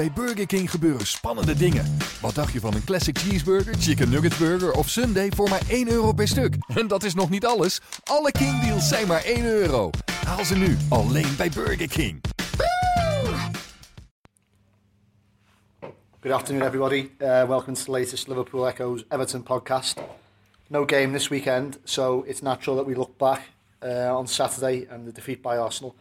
bij Burger King gebeuren spannende dingen. Wat dacht je van een classic cheeseburger, chicken nugget burger of sundae voor maar 1 euro per stuk? En dat is nog niet alles. Alle King deals zijn maar 1 euro. Haal ze nu alleen bij Burger King. Good afternoon, everybody. Uh, welcome to the latest Liverpool Echoes Everton podcast. No game this weekend, so it's natural that we look back uh, on Saturday and the defeat by Arsenal.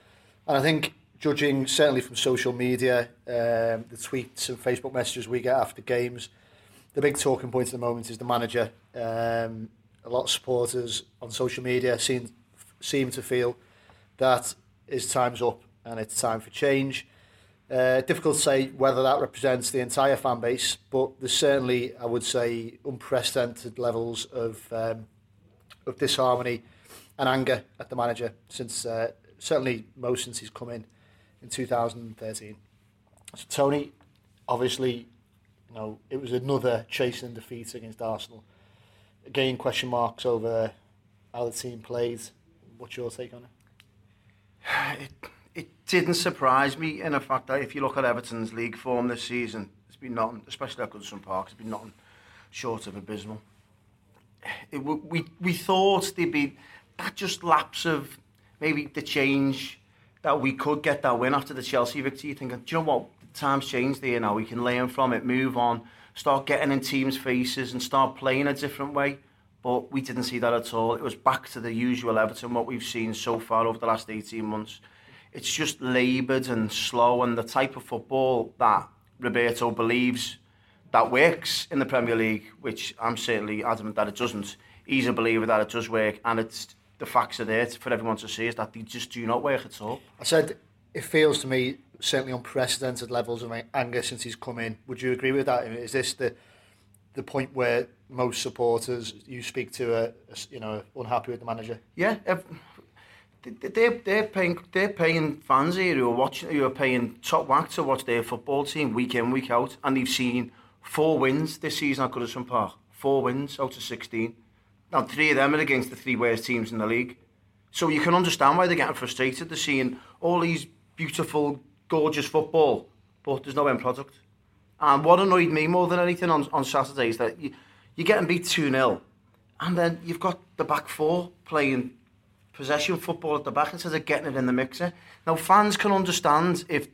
And I think, judging certainly from social media, um, the tweets and Facebook messages we get after games, the big talking point at the moment is the manager. Um, a lot of supporters on social media seem, seem to feel that his time's up and it's time for change. Uh, difficult to say whether that represents the entire fan base, but there's certainly, I would say, unprecedented levels of um, of disharmony and anger at the manager since uh, certainly most since he's come in in 2013. So Tony, obviously, you know, it was another chasing defeat against Arsenal. Again, question marks over how the team played. What's your take on it? It it didn't surprise me in the fact that if you look at Everton's league form this season, it's been nothing, especially at Goodison Park, it's been nothing short of abysmal. It, we, we thought there'd be that just lapse of maybe the change that we could get that win after the Chelsea victory. Thinking, do you know what? Times changed there now. We can learn from it, move on, start getting in teams' faces, and start playing a different way. But we didn't see that at all. It was back to the usual Everton, what we've seen so far over the last 18 months it's just laboured and slow and the type of football that Roberto believes that works in the Premier League, which I'm certainly adamant that it doesn't. He's a believer that it does work, and it's the facts are there for everyone to see is that they just do not work at all. I said it feels to me certainly unprecedented levels of anger since he's come in. Would you agree with that? Is this the the point where most supporters you speak to are, you know unhappy with the manager? Yeah, they're, they're paying they're paying fans here who are watching who are paying top whack to watch their football team week in week out and they've seen four wins this season at Goodison Park four wins out of 16 now three of them are against the three worst teams in the league. So you can understand why they're getting frustrated. They're seeing all these beautiful gorgeous football but there's no end product. And what annoyed me more than anything on, on Saturday is that you, you're getting beat 2-0 and then you've got the back four playing possession football at the back instead of getting it in the mixer. Now, fans can understand if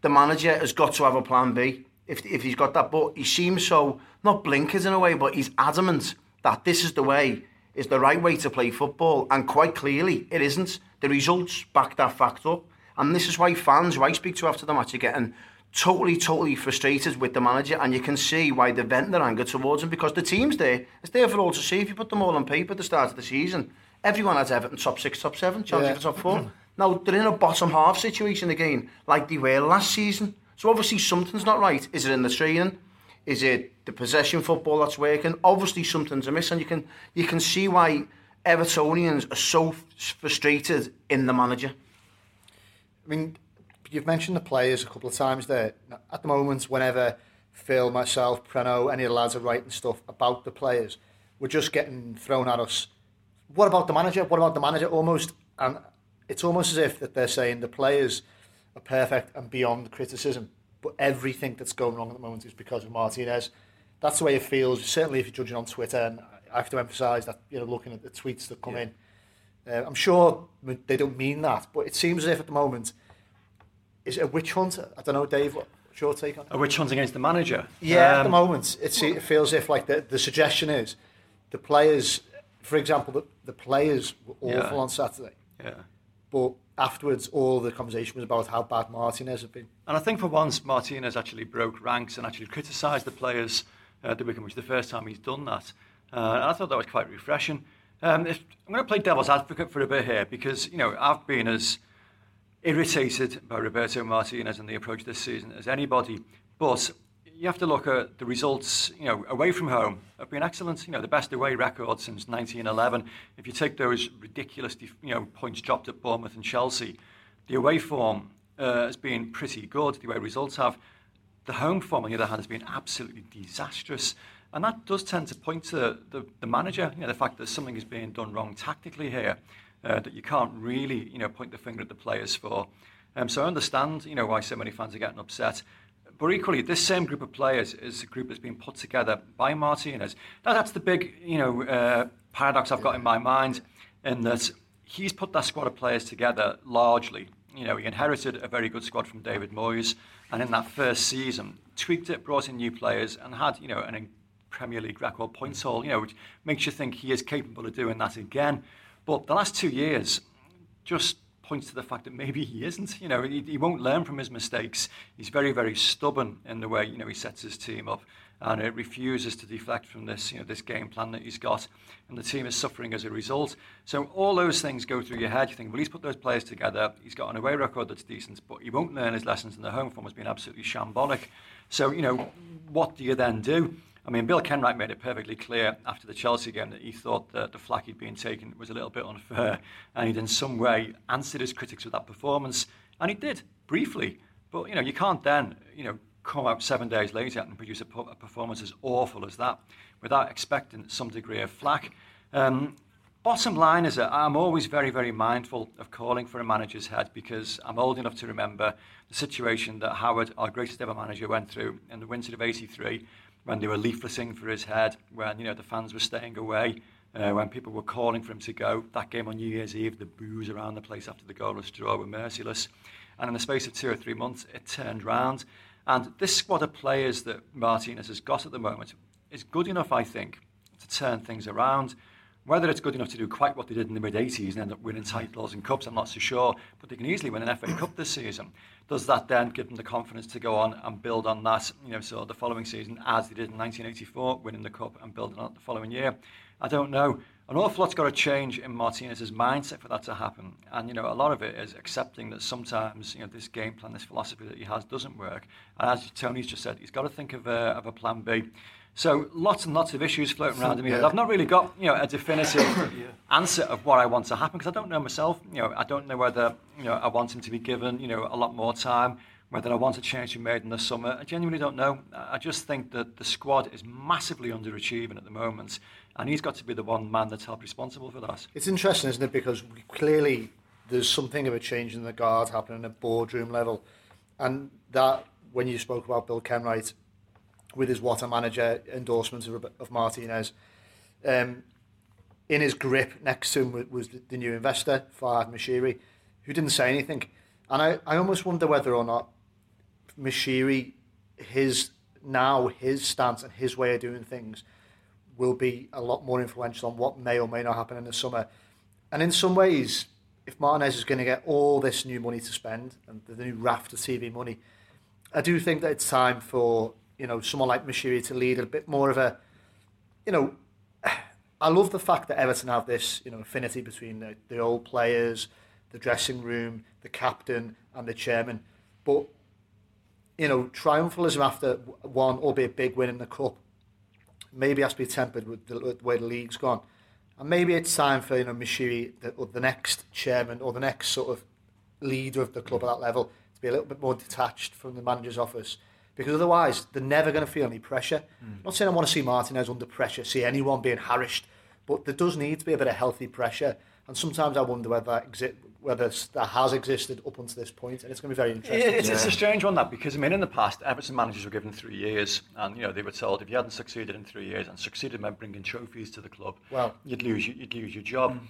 the manager has got to have a plan B, if, if he's got that, but he seems so, not blinkers in a way, but he's adamant that this is the way, is the right way to play football, and quite clearly it isn't. The results back that fact up, and this is why fans who I speak to after the match are getting totally, totally frustrated with the manager, and you can see why they vent their anger towards him because the team's there. It's there for all to see. If you put them all on paper at the start of the season, everyone has Everton top six, top seven, Chelsea yeah. top four. now they're in a bottom half situation again, like they were last season. So obviously something's not right. Is it in the training? Is it the possession football that's working? Obviously something's amiss, and you can you can see why Evertonians are so frustrated in the manager. I mean, you've mentioned the players a couple of times there. At the moment, whenever Phil, myself, Preno, any of the lads are writing stuff about the players, we're just getting thrown at us what about the manager? What about the manager? Almost, and it's almost as if that they're saying the players are perfect and beyond criticism, but everything that's going wrong at the moment is because of Martinez. That's the way it feels. Certainly, if you're judging on Twitter, and I have to emphasise that you know, looking at the tweets that come yeah. in, uh, I'm sure they don't mean that, but it seems as if at the moment is it a witch hunt? I don't know, Dave. What's your take on it? A witch hunt against the manager? Yeah, um, at the um, moment, it, it feels as if like the, the suggestion is the players for example, the, the players were awful yeah. on Saturday. Yeah. But afterwards, all the conversation was about how bad Martinez had been. And I think for once, Martinez actually broke ranks and actually criticised the players uh, the weekend, which is the first time he's done that. Uh, and I thought that was quite refreshing. Um, if, I'm going to play devil's advocate for a bit here because, you know, I've been as irritated by Roberto Martinez and the approach this season as anybody. But you have to look at the results, you know, away from home have been excellent. You know, the best away record since 1911. If you take those ridiculous, you know, points dropped at Bournemouth and Chelsea, the away form uh, has been pretty good. The away results have. The home form, on the other hand, has been absolutely disastrous. And that does tend to point to the, the manager, you know, the fact that something is being done wrong tactically here, uh, that you can't really, you know, point the finger at the players for. Um, so I understand, you know, why so many fans are getting upset but equally, this same group of players is a group that's been put together by Martinez. Now, that's the big, you know, uh, paradox I've got in my mind, in that he's put that squad of players together largely. You know, he inherited a very good squad from David Moyes, and in that first season, tweaked it, brought in new players, and had, you know, an Premier League record points haul, you know, which makes you think he is capable of doing that again. But the last two years just points to the fact that maybe he isn't. You know, he, he won't learn from his mistakes. He's very, very stubborn in the way, you know, he sets his team up and it refuses to deflect from this, you know, this game plan that he's got, and the team is suffering as a result. So all those things go through your head. You think, well, he's put those players together. He's got an away record that's decent, but he won't learn his lessons, and the home form has been absolutely shambolic. So you know, what do you then do? I mean, Bill Kenwright made it perfectly clear after the Chelsea game that he thought that the flack he'd been taken was a little bit unfair, and he'd in some way answered his critics with that performance, and he did briefly. But you know, you can't then you know come out seven days later and produce a, performance as awful as that without expecting some degree of flack. Um, bottom line is that I'm always very, very mindful of calling for a manager's head because I'm old enough to remember the situation that Howard, our greatest ever manager, went through in the winter of 83 when they were leafleting for his head, when you know the fans were staying away, uh, when people were calling for him to go. That game on New Year's Eve, the boos around the place after the goalless draw were merciless. And in the space of two or three months, it turned round. And this squad of players that Martinez has got at the moment is good enough, I think, to turn things around. Whether it's good enough to do quite what they did in the mid 80s and end up winning titles and cups, I'm not so sure. But they can easily win an FA Cup this season. Does that then give them the confidence to go on and build on that? You know, so the following season, as they did in 1984, winning the cup and building on it the following year. I don't know. An awful lot's got to change in Martinez's mindset for that to happen. And, you know, a lot of it is accepting that sometimes, you know, this game plan, this philosophy that he has doesn't work. And as Tony's just said, he's got to think of a, of a plan B. So lots and lots of issues floating around in me. Yeah. I've not really got you know a definitive yeah. answer of what I want to happen because I don't know myself. You know, I don't know whether you know I want him to be given you know a lot more time, whether I want a change to be made in the summer. I genuinely don't know. I just think that the squad is massively underachieving at the moment, and he's got to be the one man that's held responsible for that. It's interesting, isn't it? Because clearly there's something of a change in the guard happening at boardroom level, and that when you spoke about Bill Kenwright with his water manager endorsement of, of Martinez. Um, in his grip next to him was the new investor, Farhad Moshiri, who didn't say anything. And I, I almost wonder whether or not Moshiri, his now his stance and his way of doing things will be a lot more influential on what may or may not happen in the summer. And in some ways, if Martinez is going to get all this new money to spend and the new raft of TV money, I do think that it's time for you know, someone like Moshiri to lead a bit more of a, you know, I love the fact that Everton have this, you know, affinity between the, the old players, the dressing room, the captain, and the chairman. But, you know, triumphalism after one, albeit big win in the cup, maybe has to be tempered with the, with the way the league's gone. And maybe it's time for, you know, Moshiri, the, or the next chairman or the next sort of leader of the club at that level, to be a little bit more detached from the manager's office because otherwise they're never going to feel any pressure. Mm. Not saying I want to see Martinez under pressure, see anyone being harassed, but there does need to be a bit of healthy pressure. And sometimes I wonder whether that, exi- whether that has existed up until this point, and it's going to be very interesting. It's, yeah. it's a strange one that because I mean in the past Everton managers were given three years, and you know they were told if you hadn't succeeded in three years and succeeded by bringing trophies to the club, well, you'd lose you'd lose your job. Mm.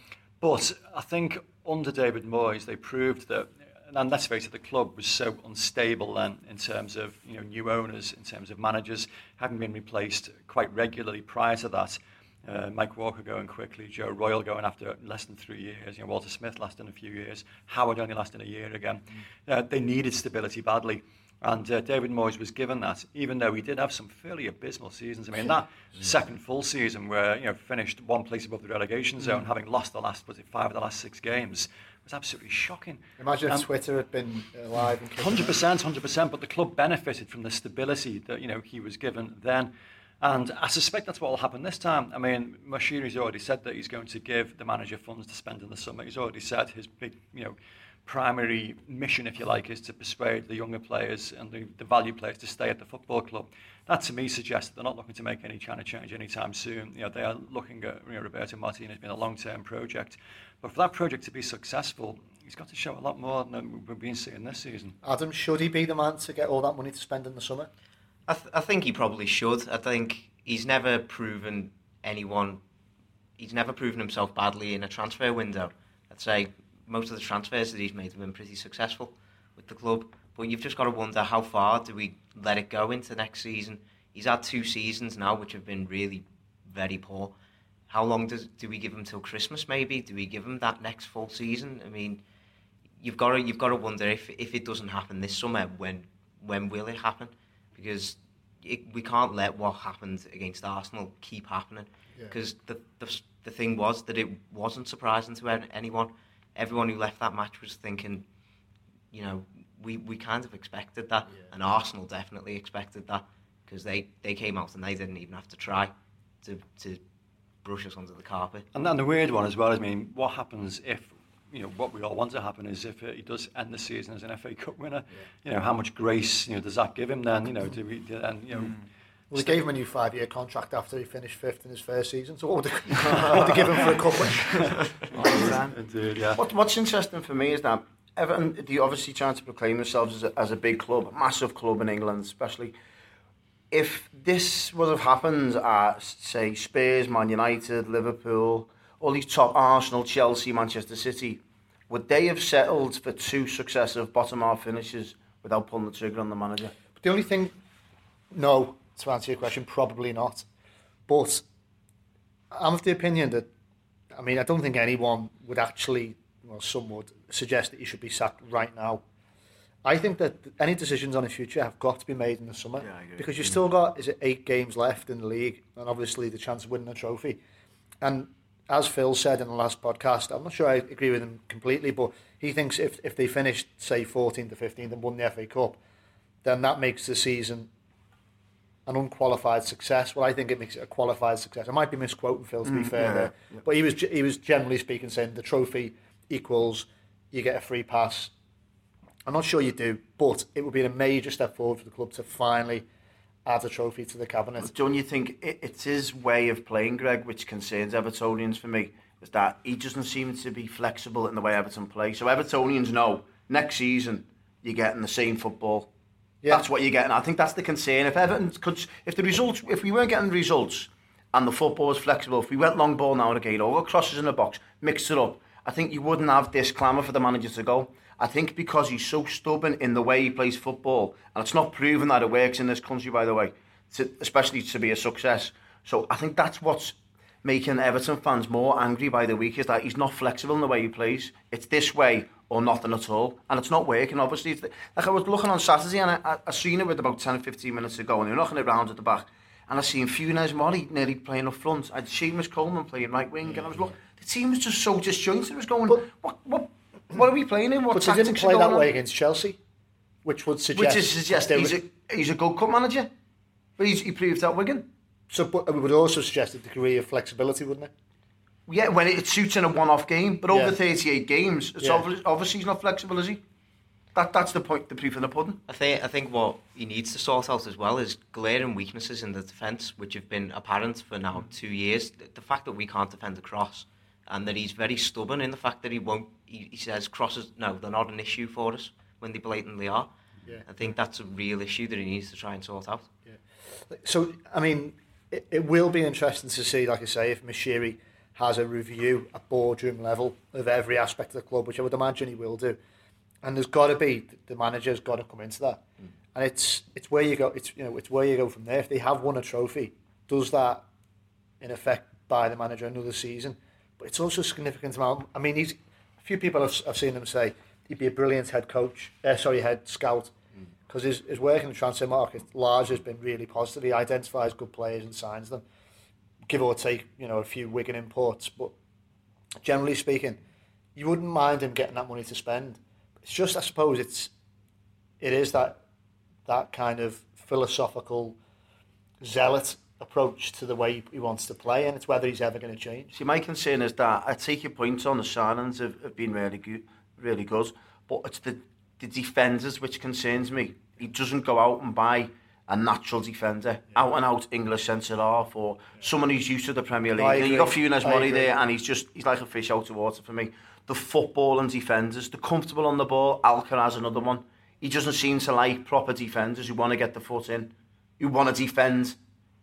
But I think under David Moyes they proved that and let's face it, the club was so unstable then in terms of you know new owners, in terms of managers having been replaced quite regularly prior to that. Uh, Mike Walker going quickly, Joe Royle going after less than three years, you know, Walter Smith lasting a few years, Howard only lasting a year again. Mm. Uh, they needed stability badly. And uh, David Moyes was given that, even though he did have some fairly abysmal seasons. I mean, that yeah. second full season where, you know, finished one place above the relegation zone, mm. having lost the last, was it five of the last six games, was absolutely shocking. Imagine um, if Twitter had been alive. Hundred percent, hundred percent. But the club benefited from the stability that you know he was given then, and I suspect that's what will happen this time. I mean, Moshiri's already said that he's going to give the manager funds to spend in the summer. He's already said his big, you know, primary mission, if you like, is to persuade the younger players and the, the value players to stay at the football club. That to me suggests that they're not looking to make any China change anytime soon. You know, they are looking at you know, Roberto Martinez being a long-term project. But for that project to be successful, he's got to show a lot more than we've been seeing this season. Adam, should he be the man to get all that money to spend in the summer? I, th- I think he probably should. I think he's never proven anyone, he's never proven himself badly in a transfer window. I'd say most of the transfers that he's made have been pretty successful with the club. But you've just got to wonder how far do we let it go into next season. He's had two seasons now which have been really very poor. How long does do we give him till Christmas? Maybe do we give him that next full season? I mean, you've got to you've got to wonder if if it doesn't happen this summer, when when will it happen? Because it, we can't let what happened against Arsenal keep happening. Because yeah. the, the the thing was that it wasn't surprising to anyone everyone who left that match was thinking, you know, we, we kind of expected that, yeah. and Arsenal definitely expected that because they, they came out and they didn't even have to try to, to brush us under the carpet. And then the weird one as well is, I mean, what happens if, you know, what we all want to happen is if he does end the season as an FA Cup winner, yeah. you know, how much grace, you know, does that give him then, you know, do we, and, you know, mm. Well, they gave him a new five-year contract after he finished fifth in his first season. So what would they, what would they give him for a cup Indeed, yeah. What, what's interesting for me is that Everton, they obviously trying to proclaim themselves as a, as a big club, a massive club in England, especially. If this would have happened at, say, Spurs, Man United, Liverpool, all these top Arsenal, Chelsea, Manchester City, would they have settled for two successive bottom half finishes without pulling the trigger on the manager? But the only thing, no, to answer your question, probably not. But I'm of the opinion that, I mean, I don't think anyone would actually, well, some would suggest that he should be sacked right now. I think that any decisions on the future have got to be made in the summer yeah, because you've still got is it eight games left in the league and obviously the chance of winning a trophy. And as Phil said in the last podcast, I'm not sure I agree with him completely, but he thinks if if they finished say 14th to 15th and won the FA Cup, then that makes the season an unqualified success. Well, I think it makes it a qualified success. I might be misquoting Phil to be mm, fair yeah, there, yeah. but he was he was generally speaking saying the trophy equals you get a free pass. I'm not sure you do, but it would be a major step forward for the club to finally add a trophy to the cabinet. Don't you think it, it's his way of playing, Greg, which concerns Evertonians for me, is that he doesn't seem to be flexible in the way Everton play. So Evertonians know next season you're getting the same football yeah. That's what you're getting. I think that's the concern. If Everton could, if the results, if we weren't getting results and the football was flexible, if we went long ball now and again, or crosses in the box, mixed it up, I think you wouldn't have this clamour for the manager to go. I think because he's so stubborn in the way he plays football, and it's not proven that it works in this country, by the way, to, especially to be a success. So I think that's what's making Everton fans more angry by the week is that he's not flexible in the way he plays. It's this way or nothing at all. And it's not working, obviously. The, like I was looking on Saturday and I, I, seen it with about 10 or 15 minutes ago and they were knocking it round at the back. And I seen Funes Mori nearly playing up front. I would Seamus Coleman playing right wing. And I was looking, the team was just so disjointed. It was going, but, what, what, what are we playing in? What but they didn't play that on? way against Chelsea, which would suggest... Which is suggest he's a, he's a good cup manager. But he's, he proved that Wigan. So but it would also suggest a degree of flexibility, wouldn't it? Yeah, when it, suits in a one-off game, but over yeah. 38 games, it's yeah. obviously, obviously he's not flexible, is he? That, that's the point, the proof in the pudding. I think I think what he needs to sort out as well is glaring weaknesses in the defence, which have been apparent for now two years. The fact that we can't defend across, and that he's very stubborn in the fact that he won't. He, he says crosses, no, they're not an issue for us when they blatantly are. Yeah. I think that's a real issue that he needs to try and sort out. Yeah. So I mean, it, it will be interesting to see, like I say, if Moshiri has a review at boardroom level of every aspect of the club, which I would imagine he will do. And there's got to be the manager's got to come into that, mm. and it's it's where you go. It's you know it's where you go from there. If they have won a trophy, does that in effect buy the manager another season? But it's also significant amount. I mean, he's a few people have, have seen him say he'd be a brilliant head coach. Uh, sorry, head scout because mm. his, his work in the transfer market largely has been really positive. He identifies good players and signs them give or take, you know, a few Wigan imports. But generally speaking, you wouldn't mind him getting that money to spend. It's just, I suppose, it's it is that that kind of philosophical zealot approach to the way he wants to play, and it's whether he's ever going to change. See, my concern is that I take your point on the signings have, have been really good, really good, but it's the, the defenders which concerns me. He doesn't go out and buy a natural defender, yeah. out and out English centre half, or someone who's used to the Premier League. You got Funes Mori there, and he's just he's like a fish out of water for me. The football and defenders, the comfortable on the ball. Alcaraz another one. He doesn't seem to like proper defenders who want to get the foot in, who want to defend.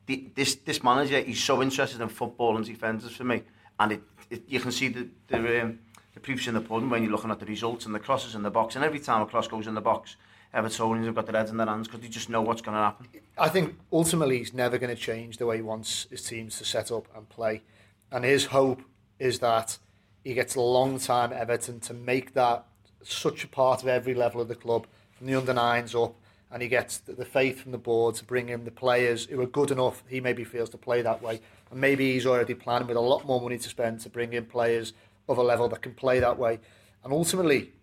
This this manager, he's so interested in football and defenders for me, and it, it you can see the the, um, the proofs in the pudding when you're looking at the results and the crosses in the box, and every time a cross goes in the box Evertonians have got their heads in their hands because they just know what's going to happen. I think ultimately he's never going to change the way he wants his teams to set up and play. And his hope is that he gets a long time Everton to make that such a part of every level of the club, from the under nines up, and he gets the faith from the board to bring in the players who are good enough, he maybe feels, to play that way. And maybe he's already planning with a lot more money to spend to bring in players of a level that can play that way. And ultimately,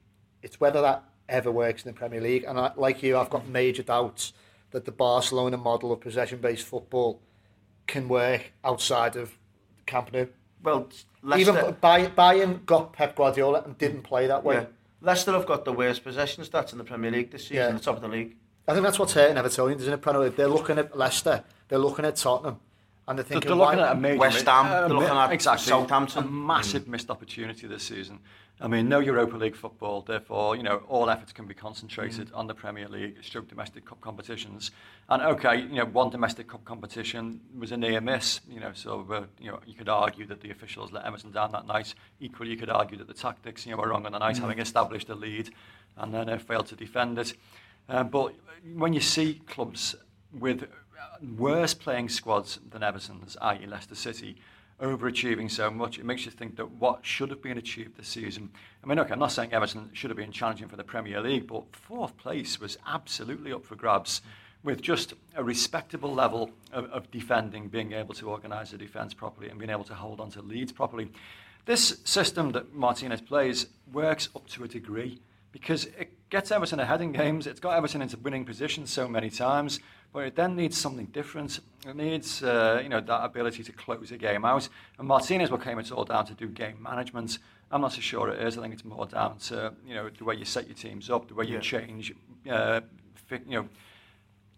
it's whether that ever works in the Premier League. And I, like you, I've got major doubts that the Barcelona model of possession-based football can work outside of Camp Nou. Well, Leicester... even Bayern got Pep Guardiola and didn't play that way. Yeah. Leicester have got the worst possession stats in the Premier League this season, yeah. the top of the league. I think that's what's hurting Everton, isn't it? Premier League. They're looking at Leicester, they're looking at Tottenham, and they're thinking, they're looking at a major, West Ham, uh, they're looking at exactly, Southampton. A massive mm. missed opportunity this season. I mean, no Europa League football, therefore, you know, all efforts can be concentrated mm. on the Premier League, stroke domestic cup competitions. And okay, you know, one domestic cup competition was a near miss, you know, so, uh, you know, you could argue that the officials let Emerson down that night. Equally, you could argue that the tactics, you know, were wrong on the night, mm. having established a lead and then uh, failed to defend it. Uh, but when you see clubs with worse playing squads than Everton's, i.e. Leicester City, overachieving so much, it makes you think that what should have been achieved this season. I mean, okay, I'm not saying Everton should have been challenging for the Premier League, but fourth place was absolutely up for grabs with just a respectable level of, of defending, being able to organise the defence properly and being able to hold on to leads properly. This system that Martinez plays works up to a degree because it gets Everton ahead in games, it's got Everton into winning positions so many times, but it then needs something different. It needs, uh, you know, that ability to close a game out. And Martinez will claim it's all down to do game management. I'm not so sure it is. I think it's more down to, you know, the way you set your teams up, the way you yeah. change, uh, you know,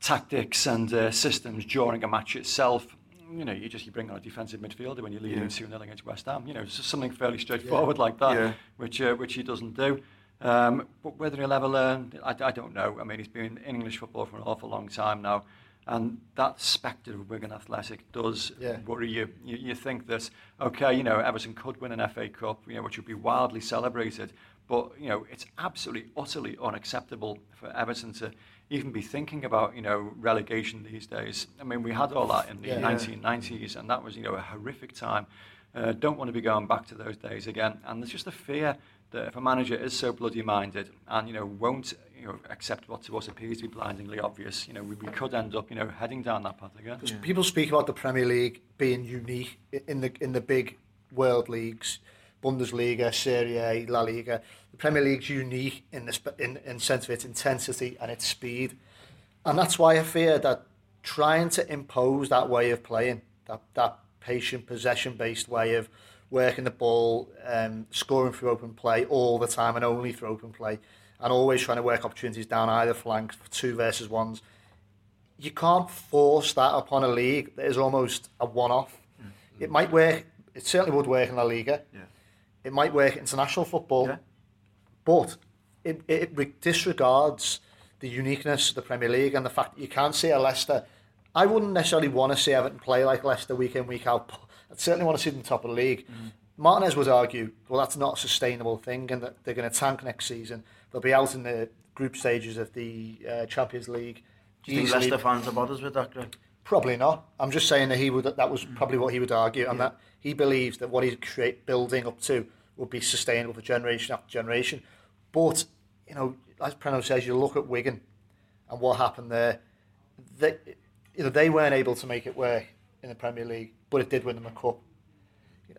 tactics and uh, systems during a match itself. You know, you just you bring on a defensive midfielder when you're leading yeah. 2 0 against West Ham. You know, it's just something fairly straightforward yeah. like that, which uh, which he doesn't do. Um, but whether he'll ever learn, I, I don't know. I mean, he's been in English football for an awful long time now. And that spectre of Wigan Athletic does yeah. worry you. you. You think that, okay, you know, Everton could win an FA Cup, you know, which would be wildly celebrated. But, you know, it's absolutely, utterly unacceptable for Everton to even be thinking about, you know, relegation these days. I mean, we had all that in the yeah, 1990s, and that was, you know, a horrific time. Uh, don't want to be going back to those days again. And there's just a fear that if a manager is so bloody minded and you know won't you know accept what to us appears to be blindingly obvious, you know we, we could end up you know heading down that path again. Yeah. People speak about the Premier League being unique in the in the big world leagues, Bundesliga, Serie A, La Liga. The Premier League's unique in the in, in sense of its intensity and its speed, and that's why I fear that trying to impose that way of playing, that that patient possession based way of working the ball, um, scoring through open play all the time and only through open play, and always trying to work opportunities down either flank for two versus ones. You can't force that upon a league that is almost a one-off. Mm-hmm. It might work. It certainly would work in La Liga. Yeah. It might work in international football, yeah. but it, it disregards the uniqueness of the Premier League and the fact that you can't see a Leicester. I wouldn't necessarily want to see Everton play like Leicester week in, week out, I'd certainly want to see them top of the league. Mm. Martinez would argue, well, that's not a sustainable thing, and that they're going to tank next season. They'll be out in the group stages of the uh, Champions League. Do you think Leicester fans are bothered with that, Greg? Probably not. I'm just saying that he would. That was probably what he would argue, and yeah. that he believes that what he's create building up to would be sustainable for generation after generation. But you know, as Preno says, you look at Wigan and what happened there. They, you know, they weren't able to make it work in the Premier League, but it did win them a cup.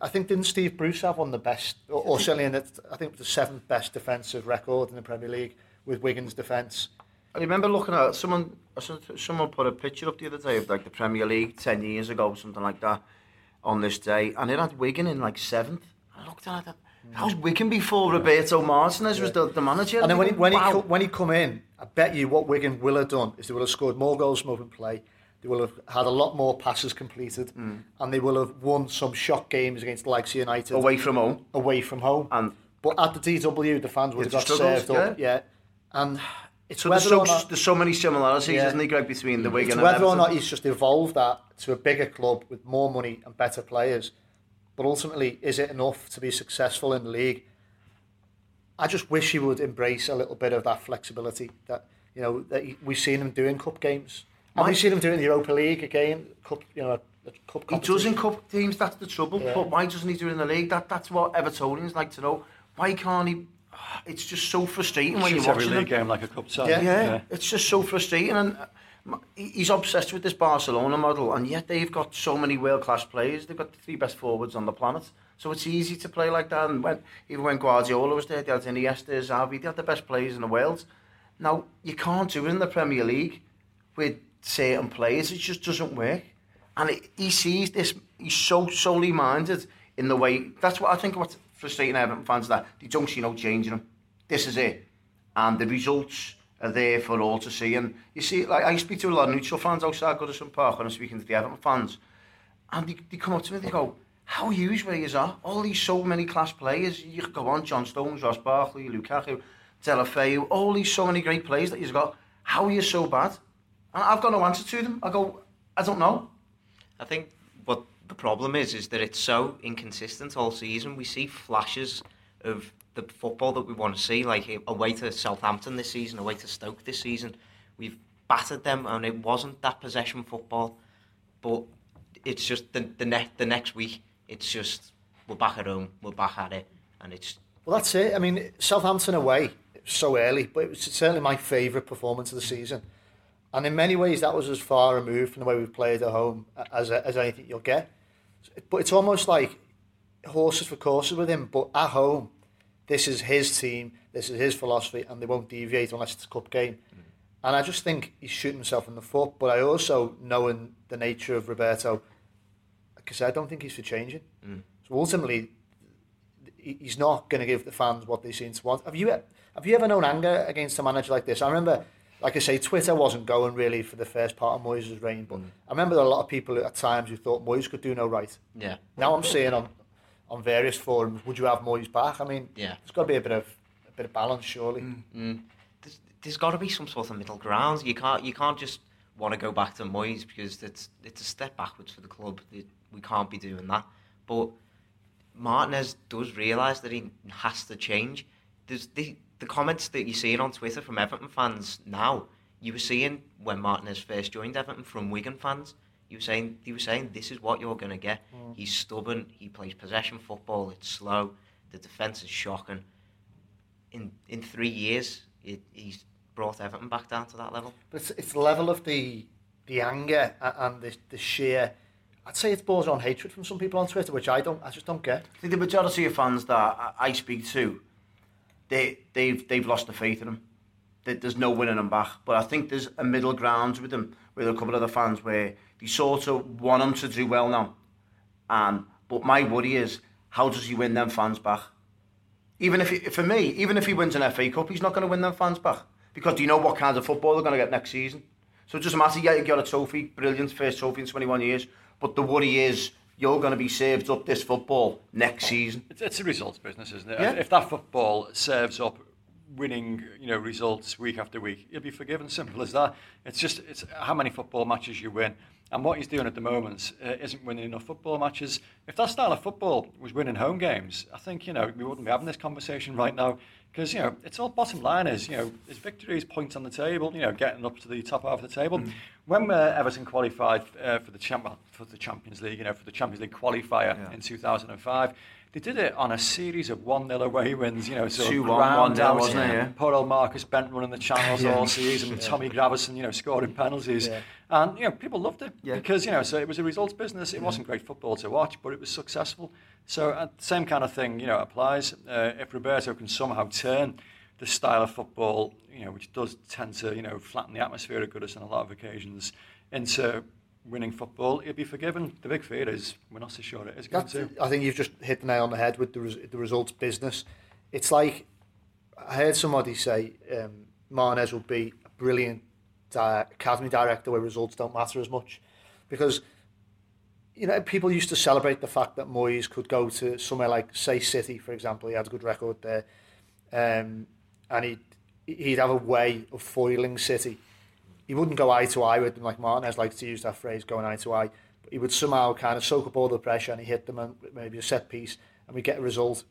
I think didn't Steve Bruce have one of the best, or, or certainly in the, I think the seventh best defensive record in the Premier League with Wigan's defence. I remember looking at someone. Someone put a picture up the other day of like the Premier League ten years ago, something like that, on this day, and it had Wigan in like seventh. I looked at it. How's Wigan before Roberto Martinez was the, the manager? And then when he, when, Wow. he, when he come in, I bet you what Wigan will have done is they will have scored more goals from open play, they will have had a lot more passes completed, Hmm. and they will have won some shock games against of United away from home. away from home. And but at the DW, the fans would Yeah, have got served up. Yeah. And it's so there's so, or not, there's so many similarities, Yeah. isn't there, Greg, between the Wigan it's and whether or not he's just evolved that to a bigger club with more money and better players. But ultimately, is it enough to be successful in the league? I just wish he would embrace a little bit of that flexibility that you know that we've seen him do in cup games. And My- we've seen him do it in the Europa League again, cup, you know, a, a cup He does in cup teams, that's the trouble. Yeah. But why doesn't he do it in the league? That That's what Evertonians like to know. Why can't he? It's just so frustrating when you're every watching league game like a cup tie. Yeah. Yeah, it's just so frustrating. And uh, m- he- he's obsessed with this Barcelona model, and yet they've got so many world class players. They've got the three best forwards on the planet, so it's easy to play like that. And when even when Guardiola was there, they had Iniesta, Xavi, they had the best players in the world. Now you can't do it in the Premier League with certain players. It just doesn't work. And it, he sees this. He's so solely minded in the way. That's what I think. What's frustrating Everton fans that they don't see no change in him. This is it, and the results are there for all to see. And you see, like I speak to a lot of neutral fans outside Goodison Park when I'm speaking to the Everton fans, and they, they come up to me. They go, "How huge you are? All these so many class players. You could go on, John Stones, Ross Barkley, Lukaku, Deulofeu, all these so many great players that you've got. How are you so bad?" And I've got no answer to them. I go, I don't know. I think what the problem is is that it's so inconsistent all season. We see flashes of the football that we want to see, like eh, away to Southampton this season, away to Stoke this season. We've battered them, and it wasn't that possession football. But it's just the the, ne- the next week. It's just we're back at home, we're back at it, and it's Well, that's it. I mean, Southampton away, so early, but it was certainly my favourite performance of the season. And in many ways, that was as far removed from the way we've played at home as, as anything you'll get. But it's almost like horses for courses with him. But at home, this is his team, this is his philosophy, and they won't deviate unless it's a cup game. Mm. And I just think he's shooting himself in the foot. But I also, knowing the nature of Roberto, because I don't think he's for changing. Mm. So ultimately, he's not going to give the fans what they seem to want. Have you have you ever known anger against a manager like this? I remember, like I say, Twitter wasn't going really for the first part of Moyes' reign, but mm. I remember there were a lot of people at times who thought Moyes could do no right. yeah. Now I'm seeing on on various forums, would you have Moyes back? I mean, Yeah. there's got to be a bit of a bit of balance, surely. Mm. Mm. there's, there's got to be some sort of middle ground. You can't you can't just want to go back to Moyes because it's it's a step backwards for the club. We can't be doing that. But Martinez does realise that he has to change. There's the the comments that you're seeing on Twitter from Everton fans now. You were seeing when Martinez first joined Everton from Wigan fans. You were saying you were saying this is what you're going to get. Mm. He's stubborn. He plays possession football. It's slow. The defence is shocking in in three years, it, he's brought Everton back down to that level. But it's, it's the level of the the anger and the, the sheer. I'd say it's borders on hatred from some people on Twitter, which I don't. I just don't get. I think the majority of fans that I, I speak to, they they've they've lost the faith in him. There- There's no winning him back. But I think there's a middle ground with him, with a couple of the fans where they sort of want him to do well now. And but my worry is how does he win them fans back? Even if he, for me, even if he wins an FA Cup, he's not going to win them fans back because do you know what kind of football they're going to get next season? So it doesn't matter. Yeah, you got a trophy, brilliant first trophy in 21 years. But the worry is you're going to be served up this football next season. It's, it's a results business, isn't it? Yeah. If that football serves up winning, you know, results week after week, you'll be forgiven. Simple as that. It's just it's how many football matches you win. And what he's doing at the moment uh, isn't winning enough football matches. If that style of football was winning home games, I think you know we wouldn't be having this conversation right now because you know it's all bottom line is you know is victories points on the table, you know getting up to the top half of the table. When uh, Everton qualified uh, for the champ for the Champions League, you know for the Champions League qualifier Yeah. in 2005. They did it on a series of 1 0 away wins, you know, 2-1, of ground 1-0, out. wasn't it, yeah? Poor old Marcus Bent running the channels Yeah. all season, and Tommy Gravesen, you know, scoring penalties. And, you know, people loved it Yeah. because, you know, so it was a results business. It wasn't great football to watch, but it was successful. So, uh, same kind of thing, you know, applies. Uh, if Roberto can somehow turn the style of football, you know, which does tend to, you know, flatten the atmosphere at Goodison on a lot of occasions, into winning football, he'll be forgiven. The big fear is we're not so sure it is going That's, to. I think you've just hit the nail on the head with the, res- the results business. It's like I heard somebody say um, Martinez would be a brilliant di- academy director where results don't matter as much. Because you know people used to celebrate the fact that Moyes could go to somewhere like say City for example. He had a good record there. Um, and he'd, he'd have a way of foiling City. He wouldn't go eye to eye with them like Martinez likes to use that phrase going eye to eye. But he would somehow kind of soak up all the pressure and he hit them on maybe a set piece and we get a result.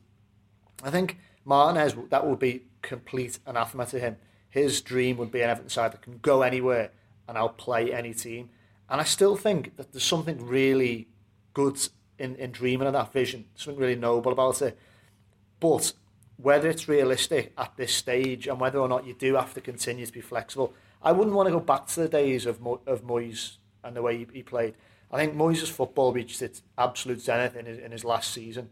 I think Martinez, that would be complete anathema to him. His dream would be an Everton side that can go anywhere and outplay any team. And I still think that there's something really good in, in dreaming of that vision, something really noble about it. But whether it's realistic at this stage and whether or not you do have to continue to be flexible, I wouldn't want to go back to the days of Mo- of Moyes and the way he, he played. I think Moyes' football reached its absolute zenith in his, in his last season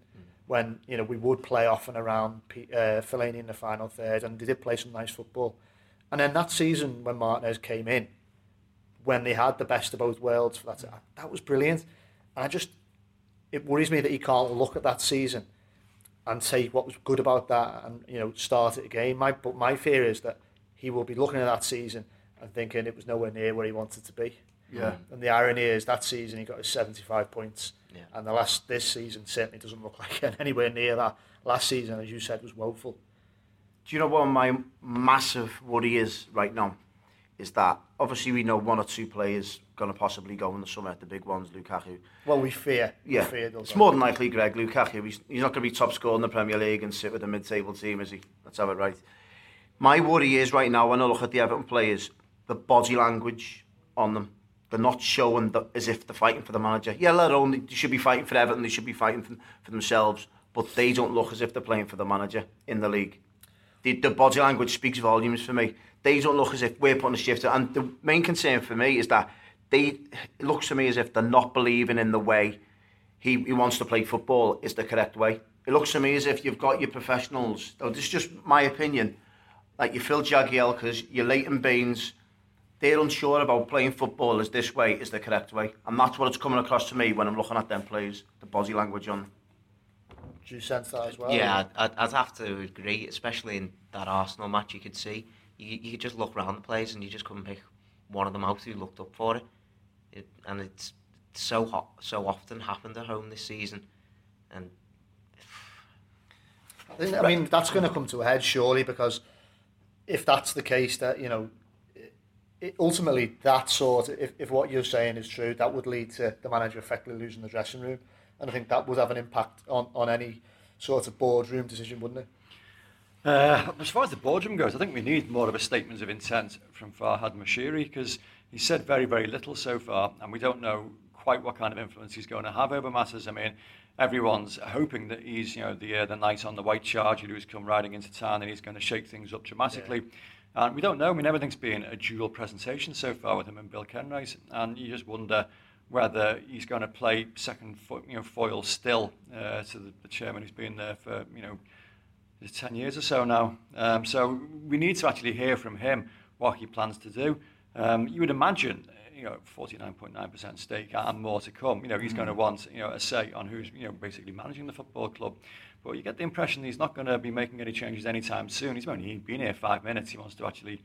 when you know we would play off and around P- uh, Fellaini in the final third, and they did play some nice football. And then that season when Martinez came in, when they had the best of both worlds, for that that was brilliant. And I just it worries me that he can't look at that season and say what was good about that, and you know start it again. My but my fear is that he will be looking at that season and thinking it was nowhere near where he wanted to be. Yeah. Um, and the irony is that season he got his 75 points. Yeah. And the last this season certainly doesn't look like anywhere near that. Last season, as you said, was woeful. Do you know what my massive worry is right now? Is that obviously we know one or two players going to possibly go in the summer, the big ones, Lukaku. Well, we fear. Yeah, we fear it's go. more than likely Greg Lukaku. He's, he's not going to be top scorer in the Premier League and sit with a mid-table team, is he? Let's have it right. My worry is right now when I look at the Everton players, the body language on them. They're not showing the, as if they're fighting for the manager. Yeah, let alone they should be fighting for Everton. They should be fighting for, for themselves, but they don't look as if they're playing for the manager in the league. The, the body language speaks volumes for me. They don't look as if we're putting a shift. And the main concern for me is that they it looks to me as if they're not believing in the way he, he wants to play football is the correct way. It looks to me as if you've got your professionals. Oh, this is just my opinion. Like your Phil Jagielkas, your Leighton Baines, they're unsure about playing football as this way is the correct way. And that's what it's coming across to me when I'm looking at them players, the body language on. Do you sense that as well? Yeah, I'd, I'd- have to agree, especially in that Arsenal match. You could see, you, you could just look around the players and you just couldn't pick one of them out who looked up for it. it and it's so hot, so often happened at home this season. And I, think, I mean, that's going to come to a head surely because if that's the case, that you know, it, ultimately that sort. If, if what you're saying is true, that would lead to the manager effectively losing the dressing room, and I think that would have an impact on, on any sort of boardroom decision, wouldn't it? Uh, as far as the boardroom goes, I think we need more of a statement of intent from Farhad Moshiri because he said very, very little so far, and we don't know quite what kind of influence he's going to have over matters. I mean, everyone's hoping that he's, you know, the uh, the knight on the white charger who's come riding into town and he's going to shake things up dramatically. And we don't know. I mean, everything's been a dual presentation so far with him and Bill Kenwright, and you just wonder whether he's going to play second, fo- you know, foil still uh, to the, the chairman who's been there for, you know, 10 years or so now. Um, so we need to actually hear from him what he plans to do. Um, you would imagine, you know, 49.9% stake and more to come. You know, he's going to want, you know, a say on who's, you know, basically managing the football club. But you get the impression he's not going to be making any changes anytime soon. He's only been here five minutes. He wants to actually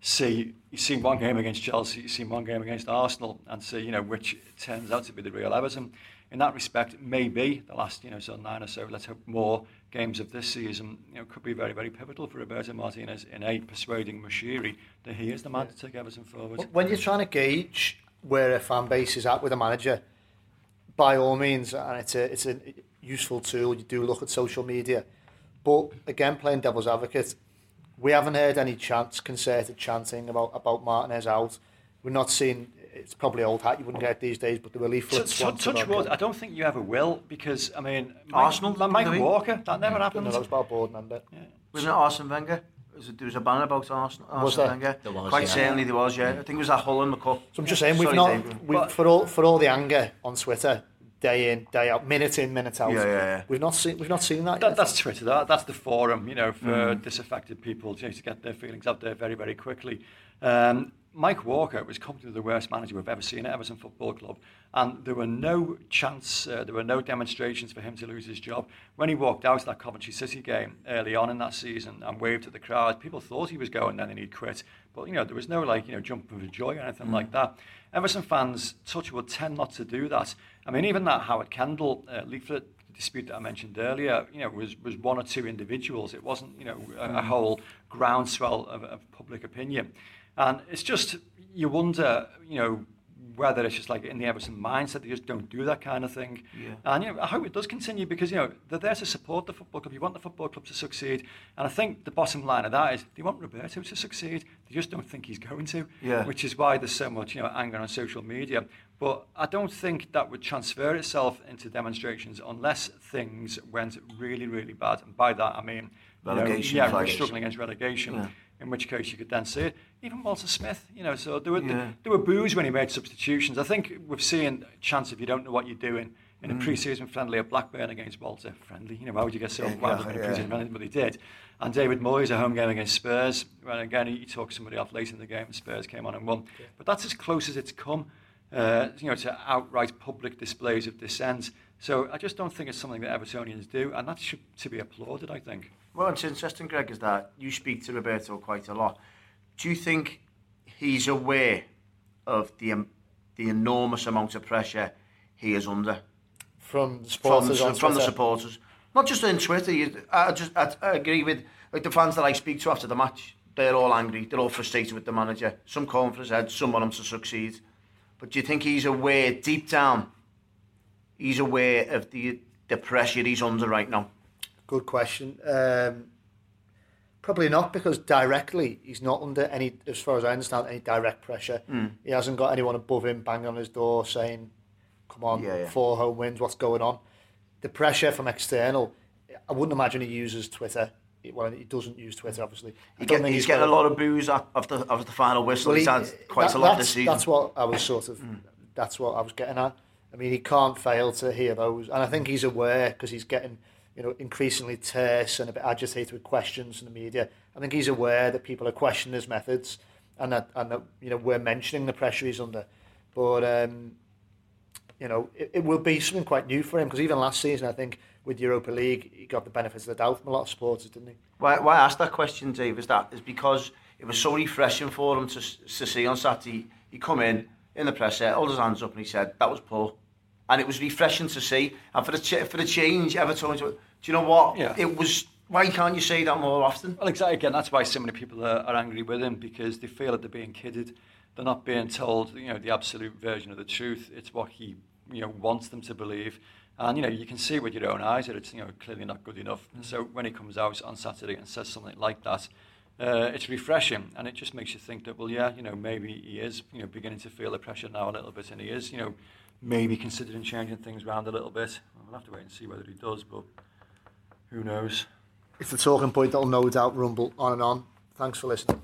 see, he's seen one game against Chelsea, he's seen one game against Arsenal, and see, you know, which turns out to be the real Everton. In that respect, maybe the last, you know, of nine or so, let's hope more games of this season, you know, could be very, very pivotal for Roberto Martinez in a persuading Moshiri that he is the man to take Everton forward. When you're trying to gauge where a fan base is at with a manager, by all means, and it's a it's a useful tool. You do look at social media, but again, playing devil's advocate, we haven't heard any chants, concerted chanting about about Martinez out. We're not seeing. It's probably old hat you wouldn't get these days, but there were leaflets. Touch, wanting touch wood, I don't think you ever will because, I mean, ah, Mike- Arsenal, Mike, Mike? Walker, that never No, happened. that was about board member. Wasn't it Arsene Wenger? There was a banner about Arsene, Was Arsene there? Wenger. There was, Quite yeah. certainly there was, yeah. I think it was at Hull and cup. So I'm just saying we've Sorry, not we But- for all for all the anger on Twitter, day in day out, minute in minute out. Yeah, yeah, yeah. We've not seen we've not seen that. That, yet. that's Twitter. That, that's the forum, you know, for Mm. disaffected people you know, to get their feelings out there very, very quickly. Um, Mike Walker was comfortably the worst manager we've ever seen at Everton Football Club, and there were no chance, uh, there were no demonstrations for him to lose his job. When he walked out of that Coventry City game early on in that season and waved at the crowd, people thought he was going then and he'd quit. But you know, there was no like you know jumping for joy or anything mm. like that. Everton fans, touch would tend not to do that. I mean, even that Howard Kendall uh, leaflet dispute that I mentioned earlier, you know, was, was one or two individuals. It wasn't, you know, a, a mm. whole groundswell of, of public opinion. And it's just, you wonder, you know, whether it's just like in the Everton mindset, they just don't do that kind of thing. Yeah. And you know, I hope it does continue because you know they're there to support the football club. You want the football club to succeed, and I think the bottom line of that is they want Roberto to succeed. They just don't think he's going to. Yeah. Which is why there's so much you know anger on social media. But I don't think that would transfer itself into demonstrations unless things went really, really bad. And by that I mean relegation. You know, yeah, struggling against relegation. Yeah in which case you could then see it. Even Walter Smith, you know, so there were yeah. there were boos when he made substitutions. I think we've seen a chance if you don't know what you're doing in a mm. pre-season friendly at Blackburn against Walter friendly. You know, why would you get so yeah, wound up in a pre-season friendly? But he did. And David Moyes, a home game against Spurs, well, again, he, he took somebody off late in the game and Spurs came on and won. Yeah. But that's as close as it's come, uh, you know, to outright public displays of dissent. So I just don't think it's something that Evertonians do, and that should to be applauded, I think. Well, it's interesting, Greg, is that you speak to Roberto quite a lot. Do you think he's aware of the um, the enormous amount of pressure he is under from the supporters? From, from the supporters, not just on Twitter. You, I just I, I agree with like the fans that I speak to after the match. They're all angry. They're all frustrated with the manager. Some calling for his head. Some want him to succeed. But do you think he's aware deep down? He's aware of the the pressure he's under right now. Good question. Um, probably not because directly he's not under any, as far as I understand, any direct pressure. Mm. He hasn't got anyone above him banging on his door saying, "Come on, yeah, yeah. four home wins. What's going on?" The pressure from external, I wouldn't imagine he uses Twitter. Well, he doesn't use Twitter, obviously. He get, he's, he's getting a lot of boos after after the final whistle. Well, he, he's had quite that, a lot this season. That's what I was sort of. Mm. That's what I was getting at. I mean, he can't fail to hear those, and I think he's aware because he's getting you know, increasingly terse and a bit agitated with questions from the media. I think he's aware that people are questioning his methods and that, and that you know, we're mentioning the pressure he's under. But, um, you know, it, it will be something quite new for him because even last season, I think, with Europa League, he got the benefits of the doubt from a lot of supporters, didn't he? Why, why I asked that question, Dave, is that is because it was so refreshing for him to, to see on Saturday. He come in in the press, held his hands up, and he said that was poor, and it was refreshing to see. And for the ch- for the change, Everton do you know what? Yeah. It was. Why can't you say that more often? Well, exactly. Again, that's why so many people are, are angry with him because they feel that they're being kidded. They're not being told, you know, the absolute version of the truth. It's what he, you know, wants them to believe. And you know, you can see with your own eyes that it's you know clearly not good enough. Mm. So when he comes out on Saturday and says something like that, uh, it's refreshing, and it just makes you think that well, yeah, you know, maybe he is you know beginning to feel the pressure now a little bit, and he is you know maybe considering changing things around a little bit. We'll have to wait and see whether he does, but. Who knows? It's the talking point that'll no doubt rumble on and on. Thanks for listening.